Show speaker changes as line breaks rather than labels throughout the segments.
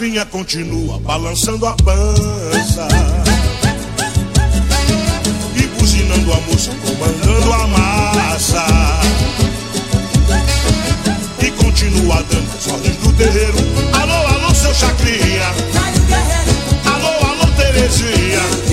Chacrinha continua balançando a pança. E buzinando a moça, comandando a massa. E continua dando as ordens do terreiro. Alô, alô, seu Chacrinha. Alô, alô, Terezinha.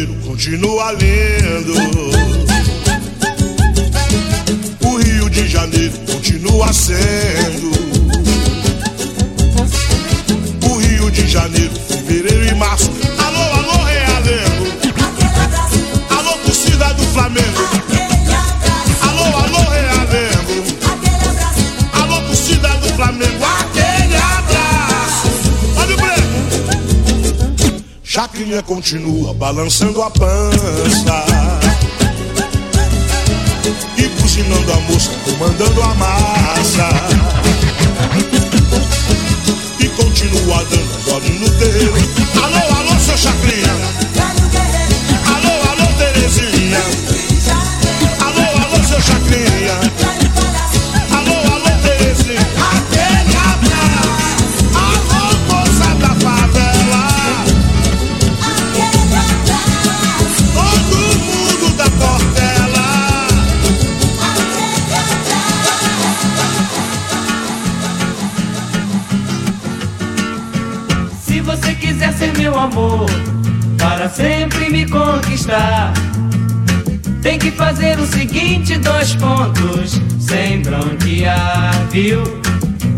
Janeiro
continua lindo. O Rio de Janeiro continua sendo. O Rio de Janeiro, fevereiro e março. Alô, alô, Realengo. Alô, torcida do Flamengo. Chacrinha continua balançando a pança. E buzinando a moça, comandando a massa. E continua dando ordens no terreiro. Alô, alô, seu Chacrinha.
Conquistar, tem que fazer o seguinte: dois pontos, sem bronquear, viu?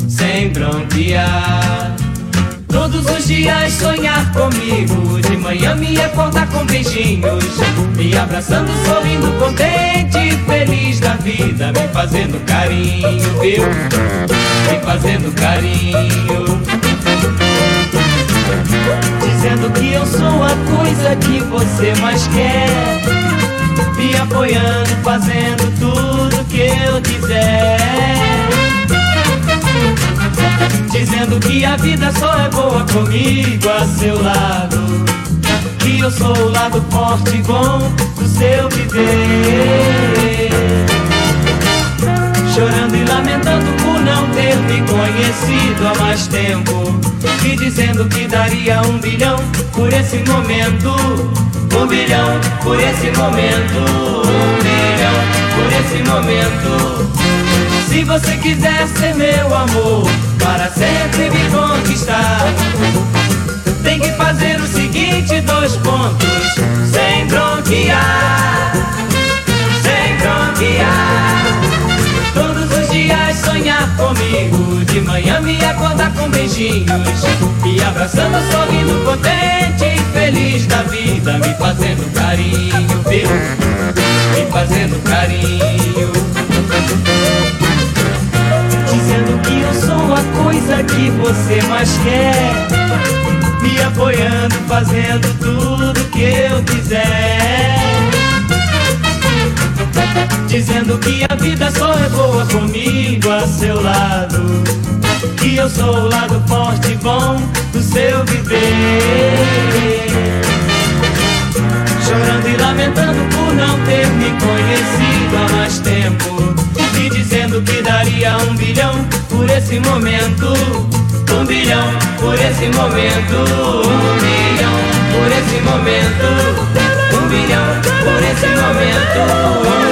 Sem bronquear. Todos os dias sonhar comigo, de manhã me acordar com beijinhos, me abraçando, sorrindo, contente, feliz da vida, me fazendo carinho, viu? Me fazendo carinho. Dizendo que eu sou a coisa que você mais quer. Me apoiando, fazendo tudo que eu quiser. Dizendo que a vida só é boa comigo a seu lado. Que
eu sou o lado forte e bom do seu viver. Chorando e lamentando por não ter me conhecido há mais tempo. E dizendo que daria um bilhão por esse momento. Um bilhão por esse momento. Um bilhão por esse momento. Se você quiser ser meu amor, para sempre me conquistar. Tem que fazer o seguinte, dois pontos, sem bronquear, sem bronquear. Sonhar comigo, de manhã me acordar com beijinhos e abraçando, sorrindo, contente e feliz da vida, me fazendo carinho, viu? Me fazendo carinho. Dizendo que eu sou a coisa que você mais quer me apoiando, fazendo tudo que eu quiser. Dizendo que a vida só é boa comigo a seu lado. Que eu sou o lado forte e bom do seu viver. Chorando e lamentando por não ter me conhecido há mais tempo. E dizendo que daria um bilhão por esse momento. Um bilhão por esse momento, um bilhão por esse momento, um bilhão por esse momento, um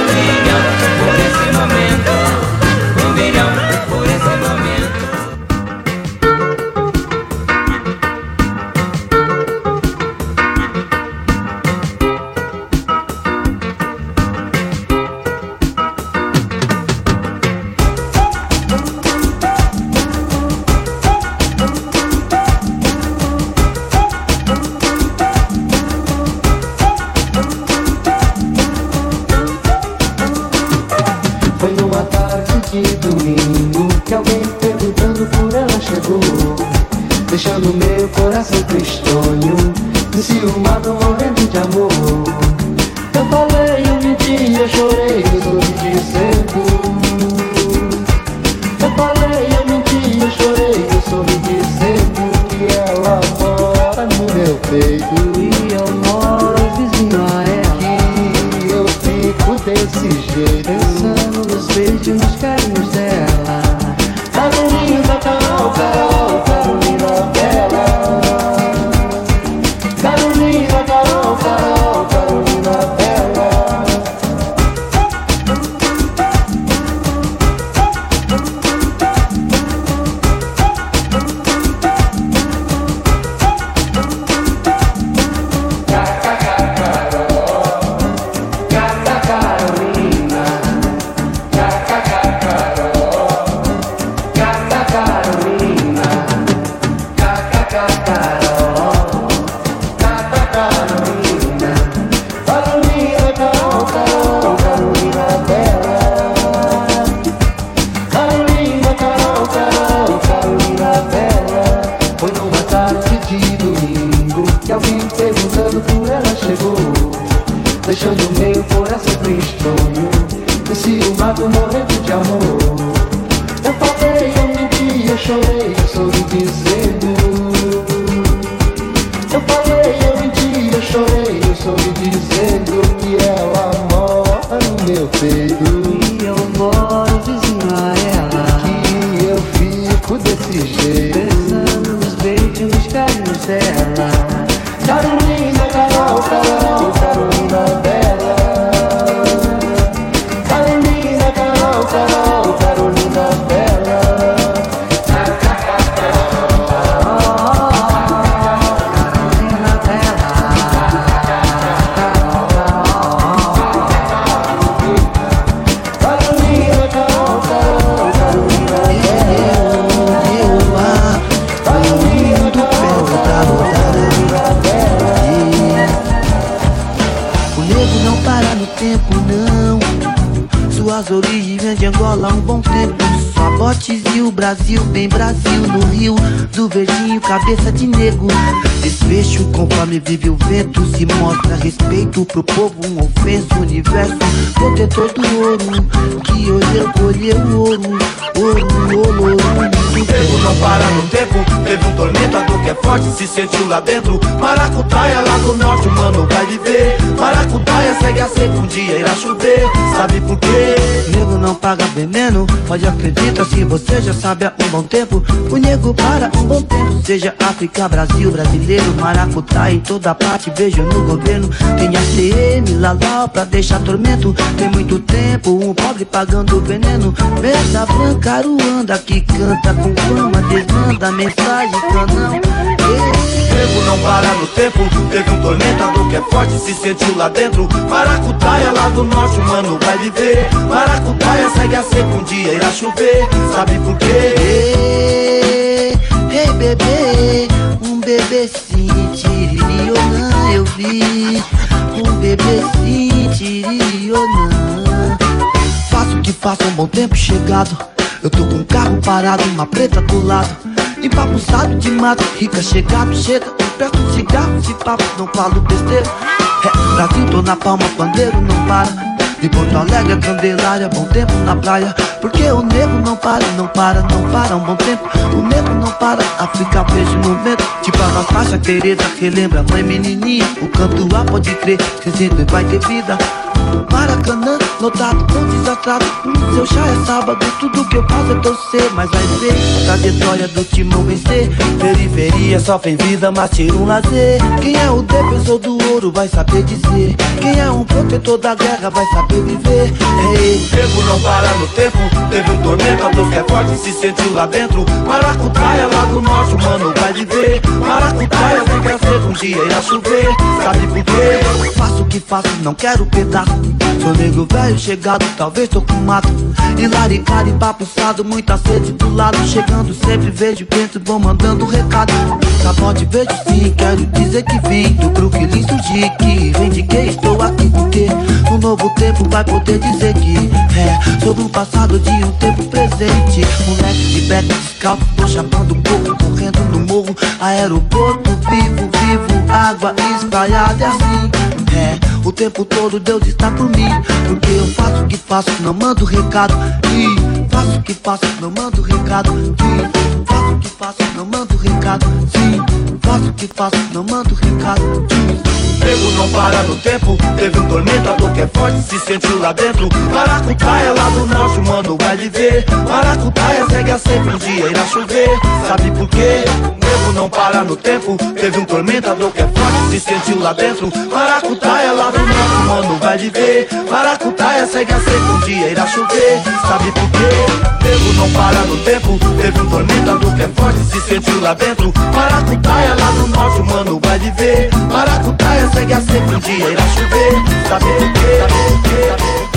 Brasil, bem Brasil, no Rio do Verdinho, cabeça de nego. Desfecho conforme vive o vento, se mostra respeito pro povo, um ofenso, universo, protetor do ouro. Que hoje eu colhei o ouro,
tempo não para no tempo Teve um tormentador que é forte, se sentiu lá dentro Maracutaia lá do norte, mano vai viver Maracutaia segue a seca, um dia irá chover Sabe por quê?
Nego não paga veneno, pode acreditar se você já sabe há um bom tempo. O nego para um bom tempo, seja África, Brasil, brasileiro, maracutaia em toda parte. Vejo no governo, tem ACM, Lalau pra deixar tormento. Tem muito tempo, um pobre pagando veneno. Mesa branca, Aruanda que canta com fama, desmanda mensagem, canão. Ei.
Tempo não para no tempo Teve um tormentador que é forte, se sentiu lá dentro Maracutaia lá do norte, mano vai viver Maracutaia segue a seca, um dia irá chover Sabe por quê?
Ei, ei bebê, um bebecinho tiririona eu vi Um bebecinho tiririona Faço o que faço, um bom tempo chegado Eu tô com um carro parado, uma preta do lado. Empapuçado de mato, rica chegado, chega. Perto de cigarro, de papo, não falo besteira. É, Brasil, tô na palma, pandeiro não para. De Porto Alegre, a Candelária, bom tempo na praia. Porque o nego não para, não para, não para um bom tempo. O nego não para, África, beijo no vento Tipo na faixa, Tereza, relembra mãe menininha O canto A pode crer, sempre vai ter vida Maracanã, lotado, tão desastrado Hum, Seu chá é sábado, tudo que eu faço é torcer. Mas vai ver, a trajetória do timão vencer. Periferia só tem vida, mas tira um lazer. Quem é o defensor do ouro vai saber dizer. Quem é um protetor da guerra vai saber viver. Ei,
O tempo não para no tempo. Teve um tormentador que é forte, se sentiu lá dentro. Maracutaia lá do norte, mano vai viver. Maracutaia a seca, um dia irá chover. Sabe por quê?
Faço o que faço, não quero pedaço Sou negro velho chegado, talvez tô com mato. Hilaricado, empapuçado, muita sede do lado. Chegando sempre, vejo vento, vou mandando recado. Capote vejo sim, quero dizer que vim Do Brooklyn surgir, que vem de que estou aqui Porque um novo tempo vai poder dizer que É, sobre um passado de um tempo presente. Moleque de beck, descalço, tô chapando um pouco Correndo no morro, aeroporto Vivo, vivo, água espalhada é assim. É, o tempo todo Deus está por mim. Porque eu faço o que faço, não mando recado. E faço o que faço, não mando recado. E faço o que faço, não mando recado. Sim, faço o que faço, não mando recado
tempo não para no tempo. Teve um tormentador que é forte, se sentiu lá dentro. Maracutaia lá do norte, mano vai viver Maracutaia segue a seca, um dia irá chover. Sabe por quê? O tempo não para no tempo. Teve um tormentador que é forte, se sentiu lá dentro. Maracutaia lá do norte, mano vai viver Maracutaia segue a seca, um dia irá chover. Sabe por quê? O tempo não para no tempo. Teve um tormentador que é forte, se sentiu lá dentro. Maracutaia lá do norte, mano vai viver Maracutaia segue a seca, um dia irá chover Sabe por quê? Sabe por quê? Sabe por quê?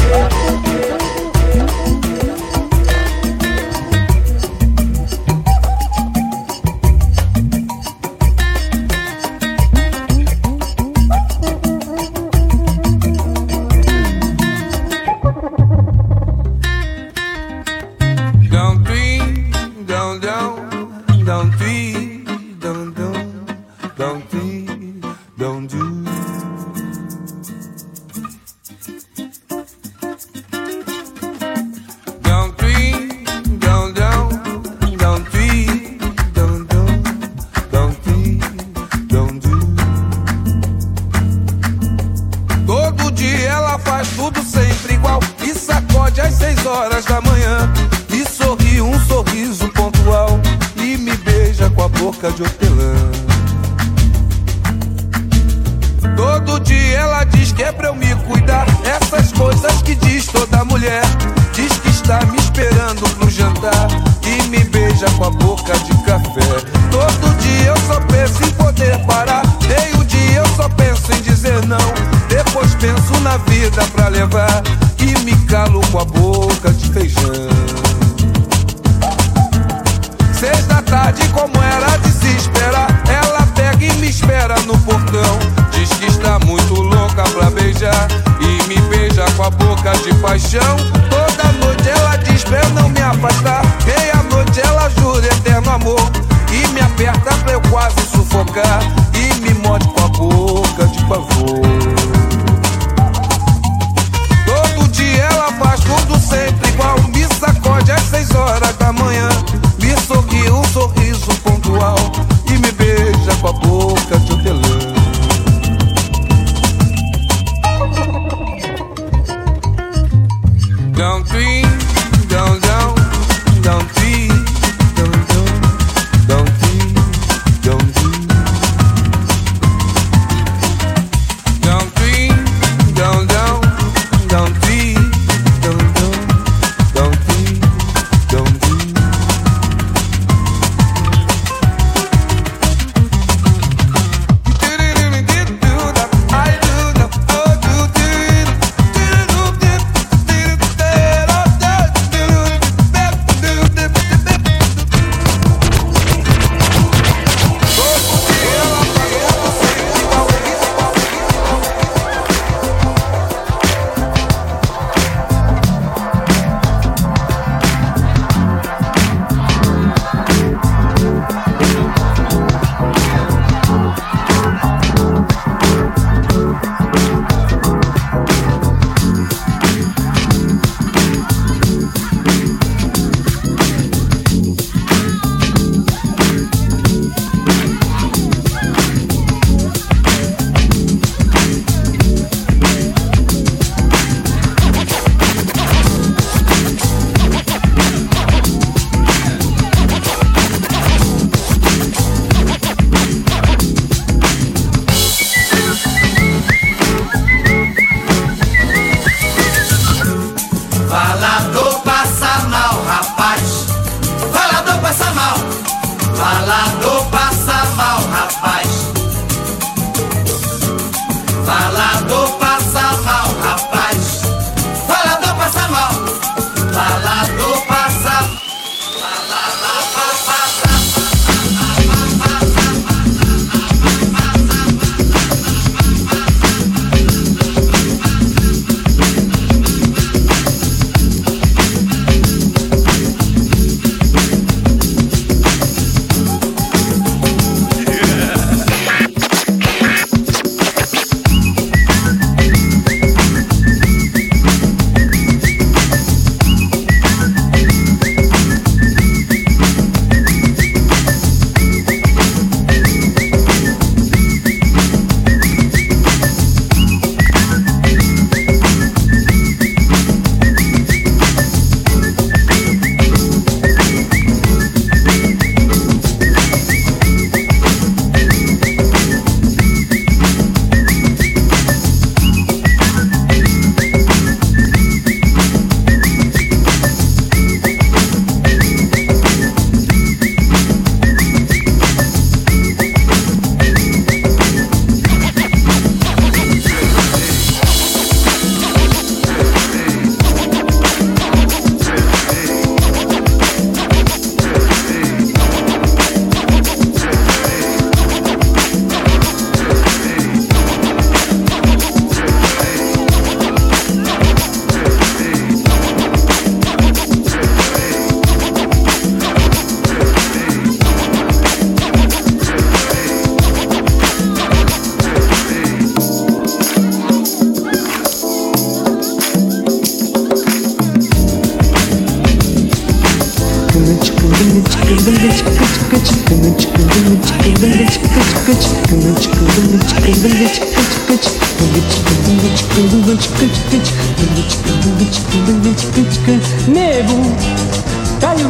Jantar e me beija com a boca de café. Todo dia eu só penso em poder parar. Meio dia eu só penso em dizer não. Depois penso na vida pra levar e me calo com a boca de feijão. Seis da tarde, como era de se esperar, ela pega e me espera no portão. Diz que está muito louca pra beijar e me beija com a boca de paixão. Todo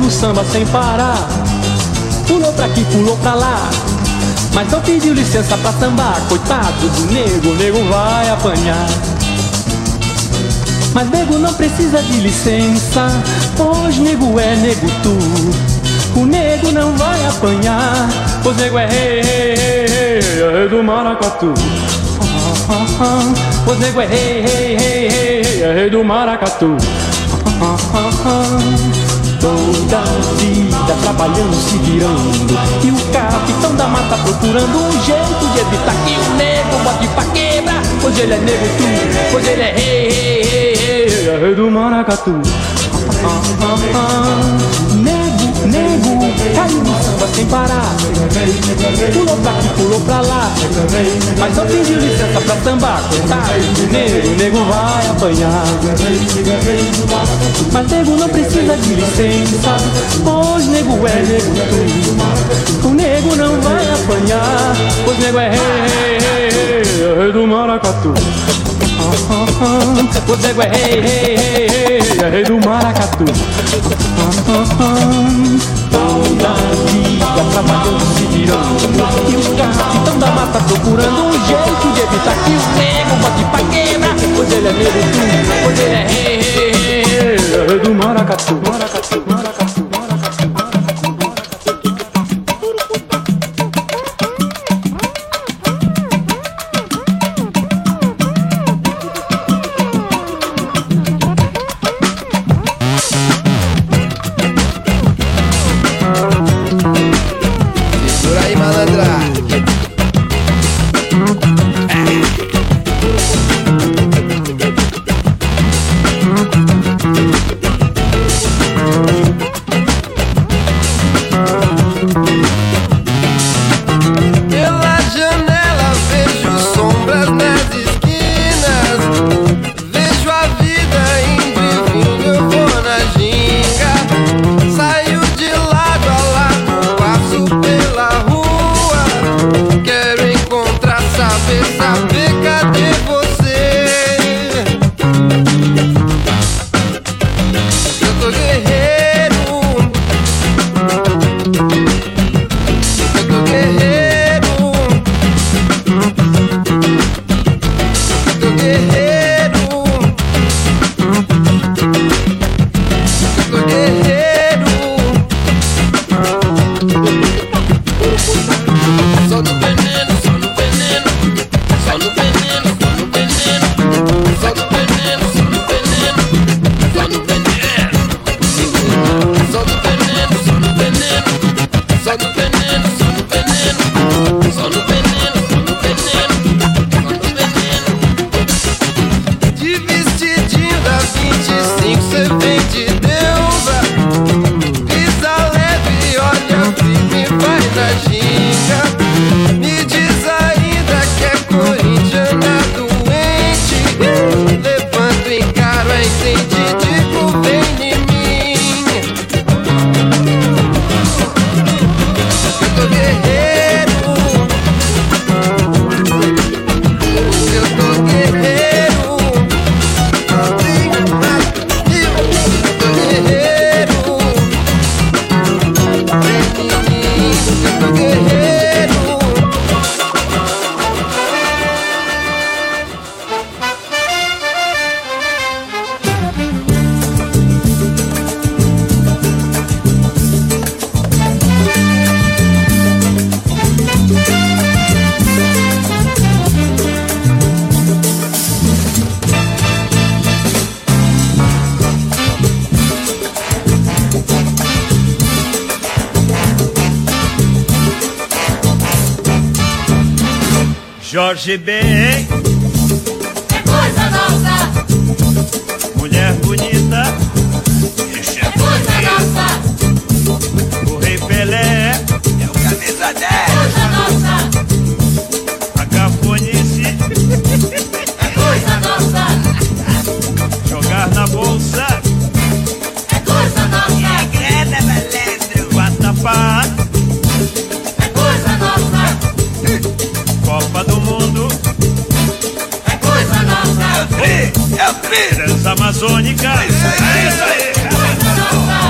no samba sem parar, pulou pra aqui, pulou pra lá. Mas não pediu licença pra sambar, coitado do nego, o nego vai apanhar. Mas nego não precisa de licença, pois nego é nego tu. O nego não vai apanhar, pois nego é rei, rei, rei, rei, do maracatu. Ah, ah, ah, Pois nego é rei, rei, rei, rei, rei do maracatu. Ah, ah, ah. Toda a vida trabalhando, se virando E o capitão da mata procurando um jeito de evitar que o nego bote pra quebrar Pois ele é nego tu, pois ele é rei, rei, rei, rei rei do maracatu ah, ah, ah. Nego caiu no samba sem parar. Pulou pra aqui, pulou pra lá. Mas só pediu licença pra sambar. Coitado do nego, nego vai apanhar. Mas nego não precisa de licença. Pois nego é nego. O nego não vai apanhar. Pois nego é rei, rei, rei, rei do maracatu. O nego é rei, rei, rei, rei, é rei do maracatu. Toda vida trabalhando, se virando E os capitão da mata procurando um jeito de evitar que o nego bote pra quebra. Pois ele é tu, pois ele é rei, rei, rei. É rei do maracatu, maracatu, maracatu
25, cê vem de deusa. Pisa leve, olha firme, vai na
Jorge Ben,
É coisa nossa,
mulher bonita,
é coisa nossa,
o rei Pelé, é o camisa
é
10,
é
o tri, Transamazônica, é isso aí,
coisa nossa. Mas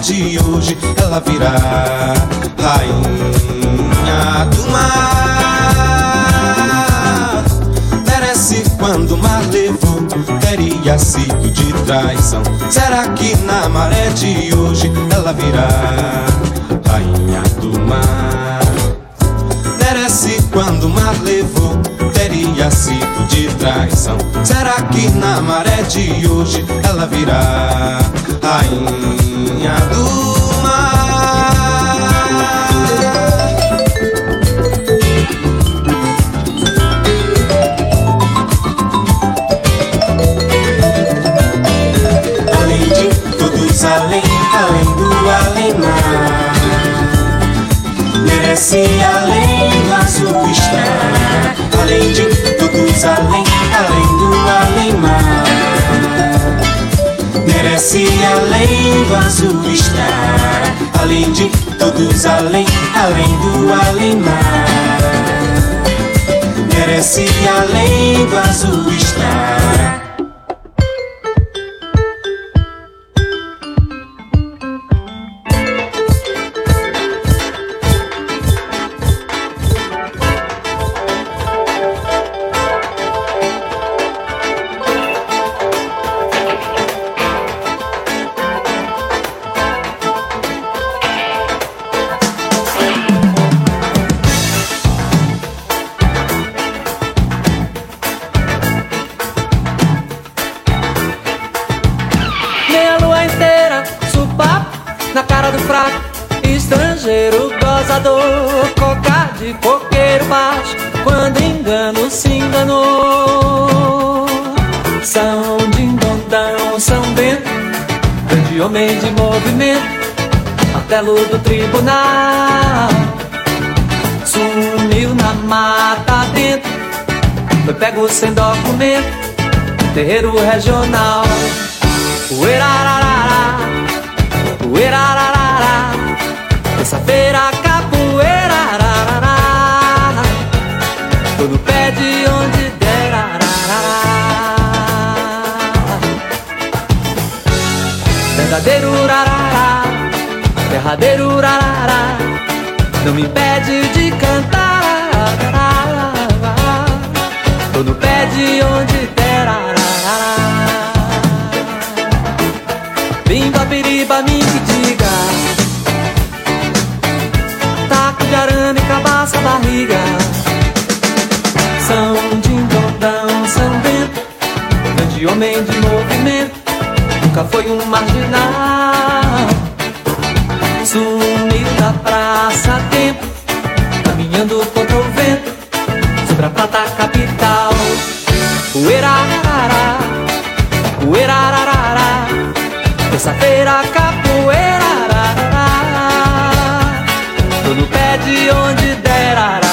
de hoje ela virá rainha do mar? Merece quando o mar levou, teria sido de traição. Será que na maré de hoje ela virá rainha do mar? Quando o mar levou, teria sido de traição. Será que na maré de hoje ela virá rainha do mar? Além de todos, além, além do além-mar Merece além azul estar Além de todos, além, além do além-mar Merece além do azul estar Além de todos, além, além do além-mar Merece além do azul estar
gozador, coca de coqueiro baixo, quando engano se enganou. São dindondão, São Bento, grande homem de movimento, martelo do tribunal. Sumiu na mata dentro, foi pego sem documento, terreiro regional. Uerararara, uerararara, terça-feira tô no pé de onde der, ararará. verdadeiro urarará, derradeiro urarará, não me impede de cantar, tô no pé de onde der, ararará. Bimba, biriba, me que diga Taco de arame, cabaça, barriga Homem de movimento Nunca foi um marginal Sumiu da praça a tempo Caminhando contra o vento Sobre a prata capital Uerarará Uerarará Terça-feira, capoeira. Tô no pé de onde der.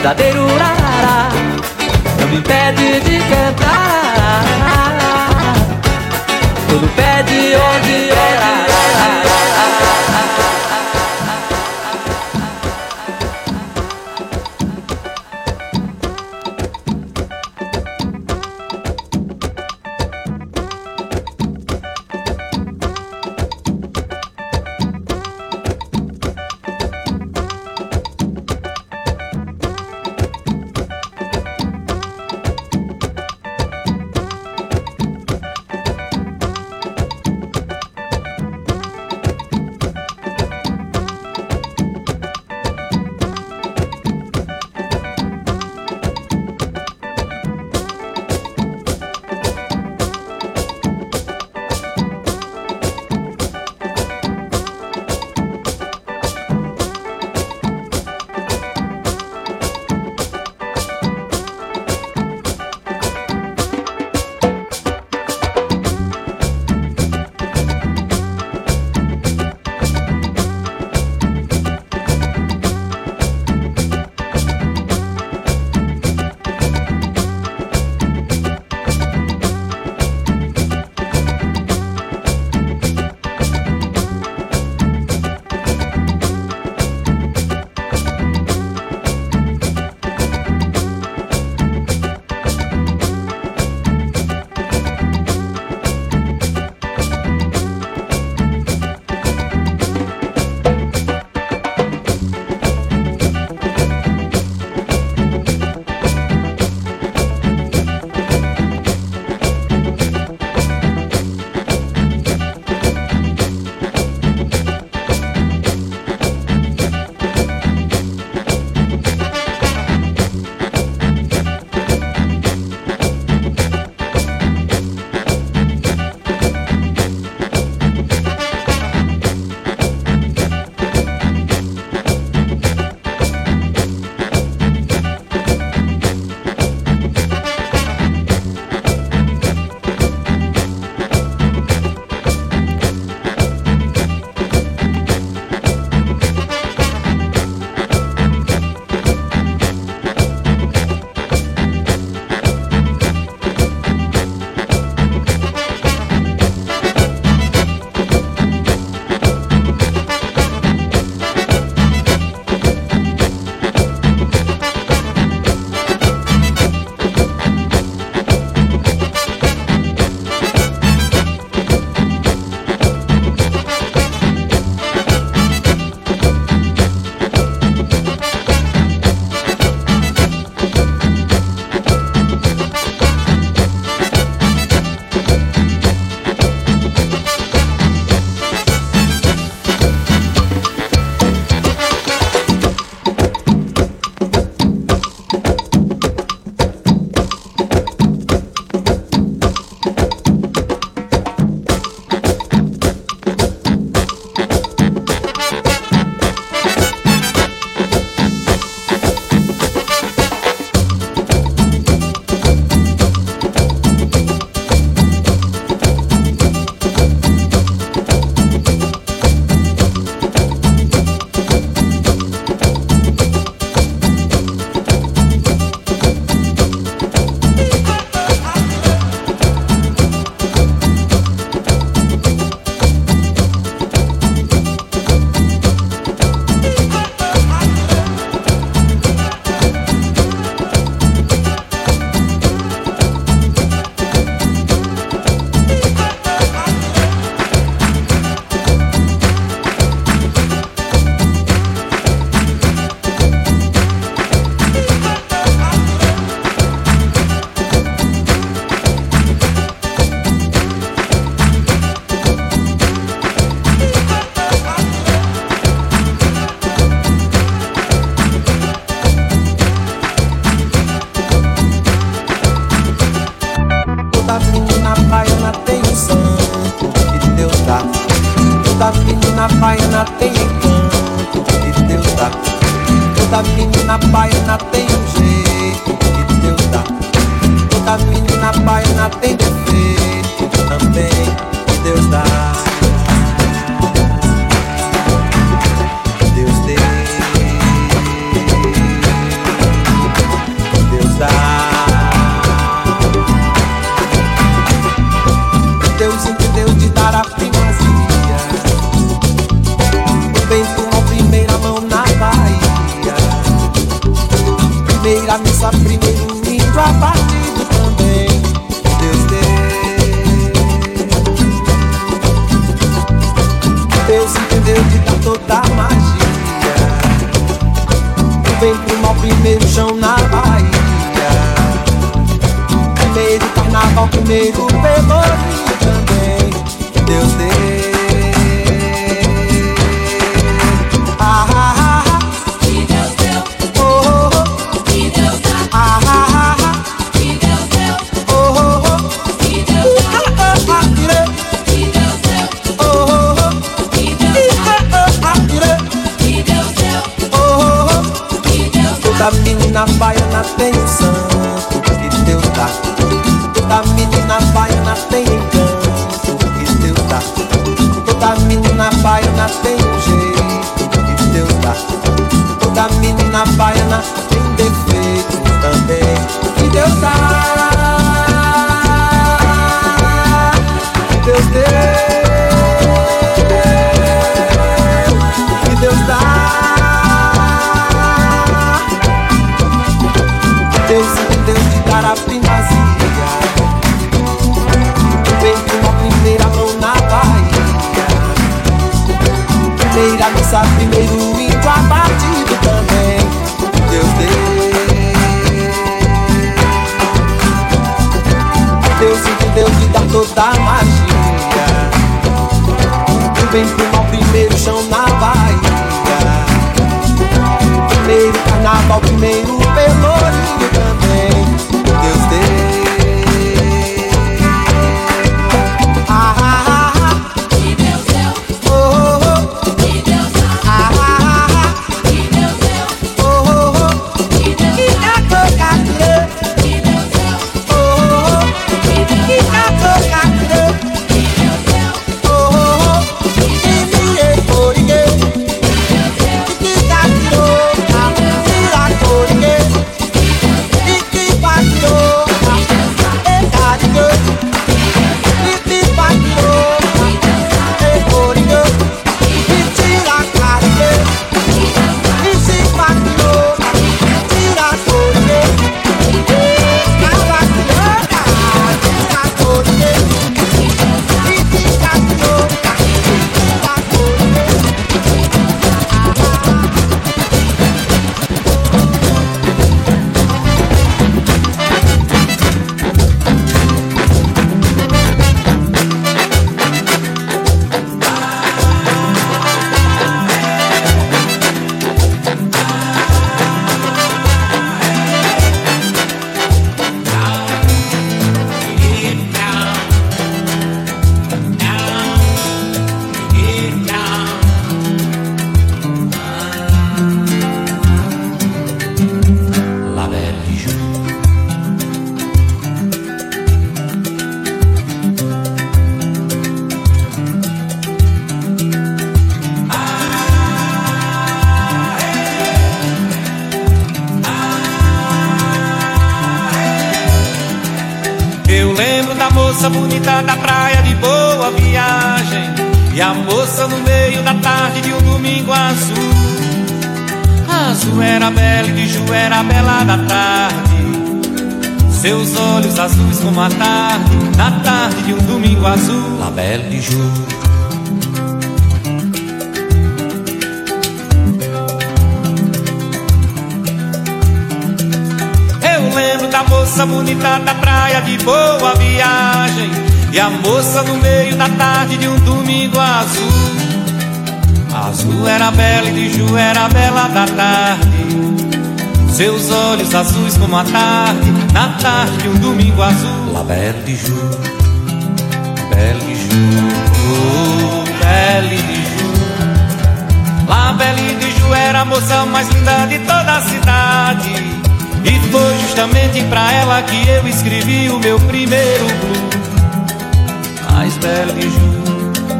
Verdadeiro, urarará. Não me impede de cantar,
baiana tem encanto que Deus dá. Toda menina baiana tem
been da moça bonita da praia de boa viagem E a moça no meio da tarde de um domingo azul. Azul era bela e de Ju era bela da tarde. Seus olhos azuis como a tarde Na tarde de um domingo azul. La bela de Ju, Bela de Ju, oh, de Ju. La bela de Ju era a moça mais linda de toda a cidade. E foi justamente pra ela que eu escrevi o meu primeiro blues. Mas Belle de Ju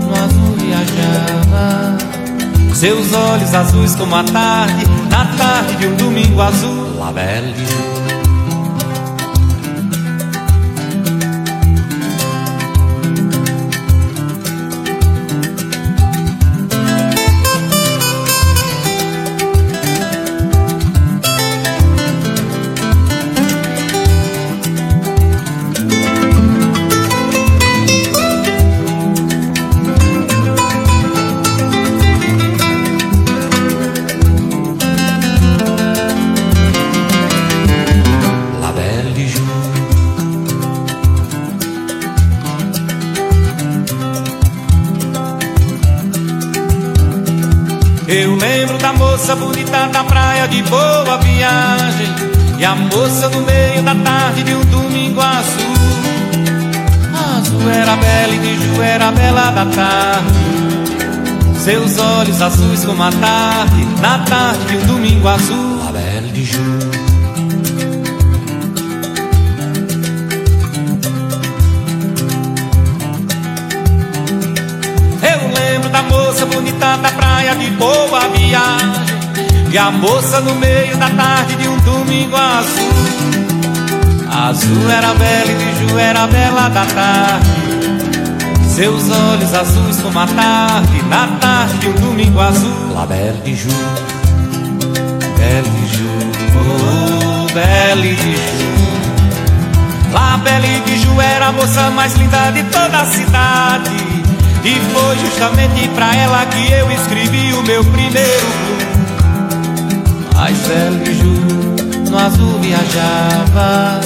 no azul viajava. Seus olhos azuis como a tarde, na tarde de um domingo azul. La Belle da moça bonita da praia de boa viagem E a moça no meio da tarde de um domingo azul. Azul era bela e de Ju era a bela da tarde. Seus olhos azuis como a tarde Na tarde de um domingo azul. A bela de Ju da moça bonita da praia de boa viagem E a moça no meio da tarde de um domingo azul. Azul era bela e de Ju era a bela da tarde. Seus olhos azuis como a tarde Na tarde de um domingo azul. La Belle de Ju. Belle de Ju. Oh, Belle de Ju. La Belle de Ju era a moça mais linda de toda a cidade E foi justamente pra ela que eu escrevi o meu primeiro blues Mas Ju no azul viajava.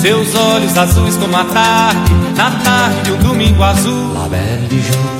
Seus olhos azuis como a tarde Na tarde de um domingo azul. La Belle Ju